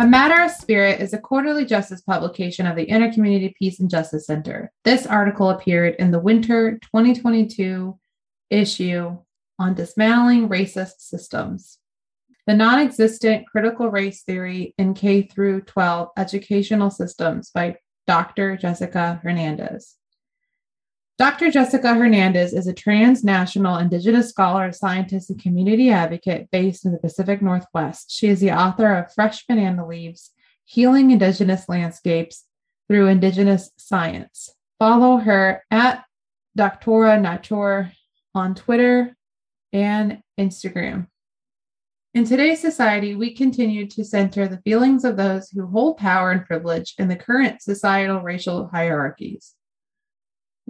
A Matter of Spirit is a quarterly justice publication of the Intercommunity Peace and Justice Center. This article appeared in the winter 2022 issue on dismantling racist systems. The non existent critical race theory in K through 12 educational systems by Dr. Jessica Hernandez. Dr. Jessica Hernandez is a transnational Indigenous scholar, scientist, and community advocate based in the Pacific Northwest. She is the author of Fresh Banana Leaves Healing Indigenous Landscapes Through Indigenous Science. Follow her at Doctora Natur on Twitter and Instagram. In today's society, we continue to center the feelings of those who hold power and privilege in the current societal racial hierarchies.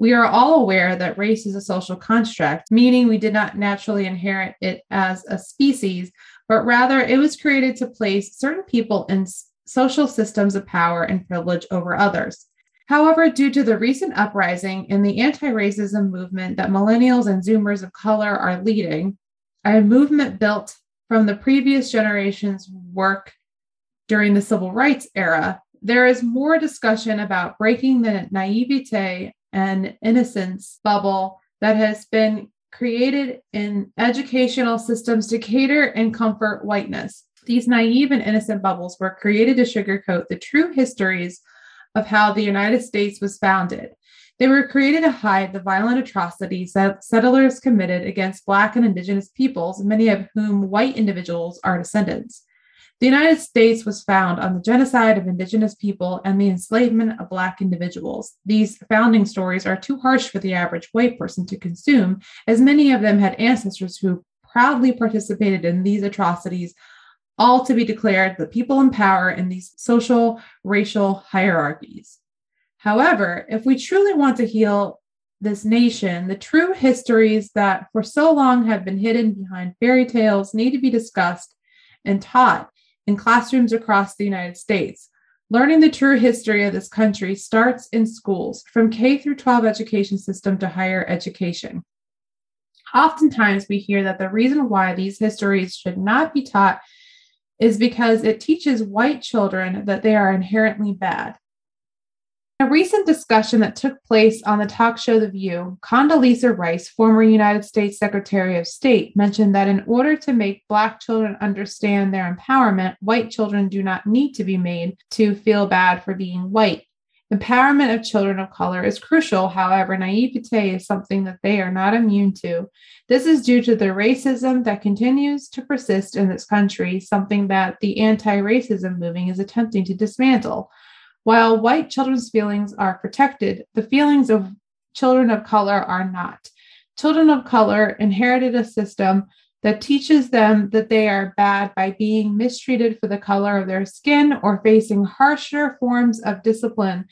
We are all aware that race is a social construct, meaning we did not naturally inherit it as a species, but rather it was created to place certain people in social systems of power and privilege over others. However, due to the recent uprising in the anti racism movement that millennials and Zoomers of color are leading, a movement built from the previous generation's work during the civil rights era, there is more discussion about breaking the naivete and innocence bubble that has been created in educational systems to cater and comfort whiteness. These naive and innocent bubbles were created to sugarcoat the true histories of how the United States was founded. They were created to hide the violent atrocities that settlers committed against Black and Indigenous peoples, many of whom white individuals are descendants. The United States was found on the genocide of Indigenous people and the enslavement of Black individuals. These founding stories are too harsh for the average white person to consume, as many of them had ancestors who proudly participated in these atrocities, all to be declared the people in power in these social racial hierarchies. However, if we truly want to heal this nation, the true histories that for so long have been hidden behind fairy tales need to be discussed and taught in classrooms across the United States. Learning the true history of this country starts in schools, from K through 12 education system to higher education. Oftentimes, we hear that the reason why these histories should not be taught is because it teaches white children that they are inherently bad. A recent discussion that took place on the talk show The View, Condoleezza Rice, former United States Secretary of State, mentioned that in order to make Black children understand their empowerment, white children do not need to be made to feel bad for being white. Empowerment of children of color is crucial. However, naivete is something that they are not immune to. This is due to the racism that continues to persist in this country, something that the anti racism movement is attempting to dismantle. While white children's feelings are protected, the feelings of children of color are not. Children of color inherited a system that teaches them that they are bad by being mistreated for the color of their skin or facing harsher forms of discipline,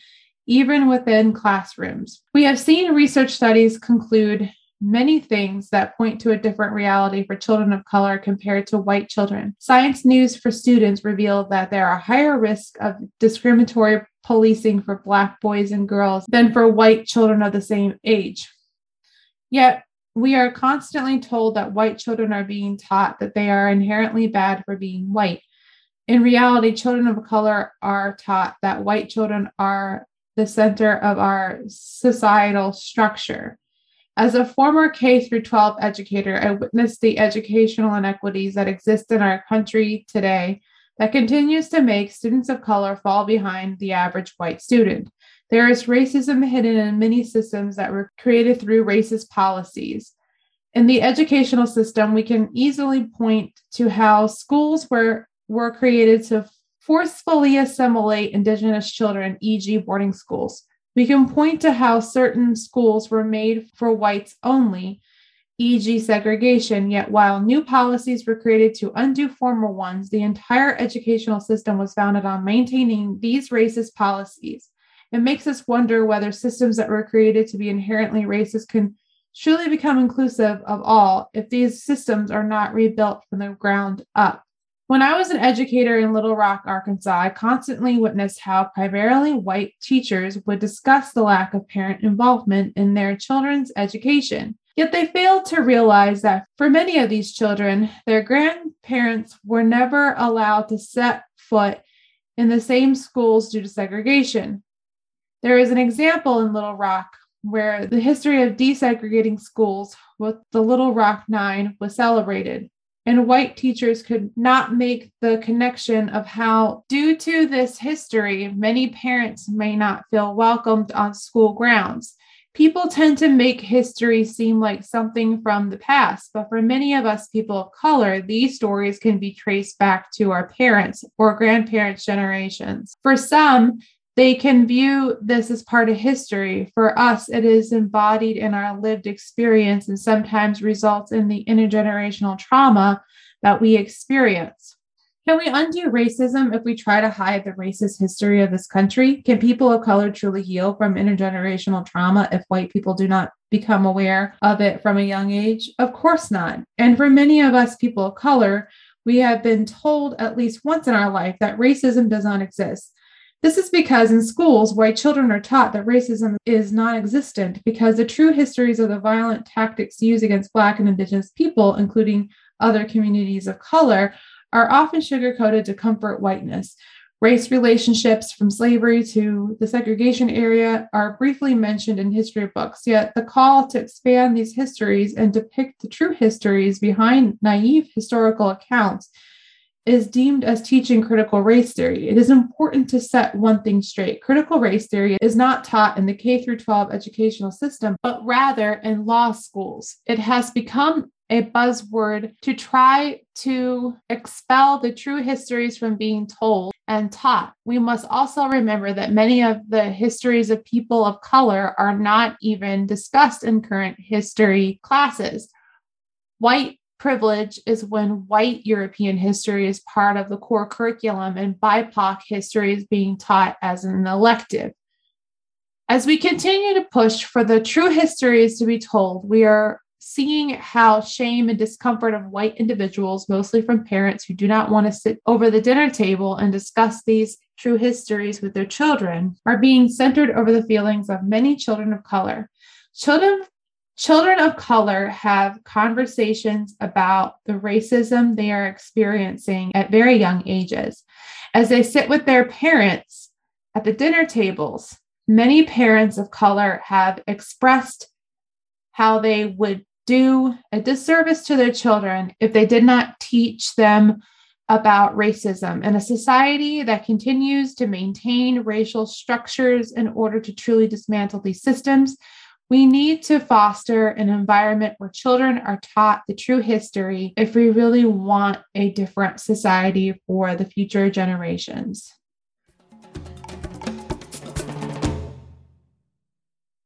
even within classrooms. We have seen research studies conclude many things that point to a different reality for children of color compared to white children. Science News for Students revealed that there are higher risk of discriminatory policing for Black boys and girls than for white children of the same age. Yet, we are constantly told that white children are being taught that they are inherently bad for being white. In reality, children of color are taught that white children are the center of our societal structure. As a former K through 12 educator, I witnessed the educational inequities that exist in our country today that continues to make students of color fall behind the average white student. There is racism hidden in many systems that were created through racist policies. In the educational system, we can easily point to how schools were, were created to forcefully assimilate Indigenous children, e.g., boarding schools. We can point to how certain schools were made for whites only, e.g., segregation, yet while new policies were created to undo former ones, the entire educational system was founded on maintaining these racist policies. It makes us wonder whether systems that were created to be inherently racist can truly become inclusive of all if these systems are not rebuilt from the ground up. When I was an educator in Little Rock, Arkansas, I constantly witnessed how primarily white teachers would discuss the lack of parent involvement in their children's education. Yet they failed to realize that for many of these children, their grandparents were never allowed to set foot in the same schools due to segregation. There is an example in Little Rock where the history of desegregating schools with the Little Rock Nine was celebrated. And white teachers could not make the connection of how, due to this history, many parents may not feel welcomed on school grounds. People tend to make history seem like something from the past, but for many of us people of color, these stories can be traced back to our parents or grandparents' generations. For some, they can view this as part of history. For us, it is embodied in our lived experience and sometimes results in the intergenerational trauma that we experience. Can we undo racism if we try to hide the racist history of this country? Can people of color truly heal from intergenerational trauma if white people do not become aware of it from a young age? Of course not. And for many of us, people of color, we have been told at least once in our life that racism does not exist. This is because in schools, white children are taught that racism is non existent because the true histories of the violent tactics used against Black and Indigenous people, including other communities of color, are often sugarcoated to comfort whiteness. Race relationships from slavery to the segregation era are briefly mentioned in history books, yet the call to expand these histories and depict the true histories behind naive historical accounts is deemed as teaching critical race theory. It is important to set one thing straight. Critical race theory is not taught in the K through 12 educational system, but rather in law schools. It has become a buzzword to try to expel the true histories from being told and taught. We must also remember that many of the histories of people of color are not even discussed in current history classes. White privilege is when white European history is part of the core curriculum and BIPOC history is being taught as an elective. As we continue to push for the true histories to be told, we are seeing how shame and discomfort of white individuals, mostly from parents who do not want to sit over the dinner table and discuss these true histories with their children, are being centered over the feelings of many children of color. Children Children of color have conversations about the racism they are experiencing at very young ages. As they sit with their parents at the dinner tables, many parents of color have expressed how they would do a disservice to their children if they did not teach them about racism in a society that continues to maintain racial structures in order to truly dismantle these systems we need to foster an environment where children are taught the true history if we really want a different society for the future generations.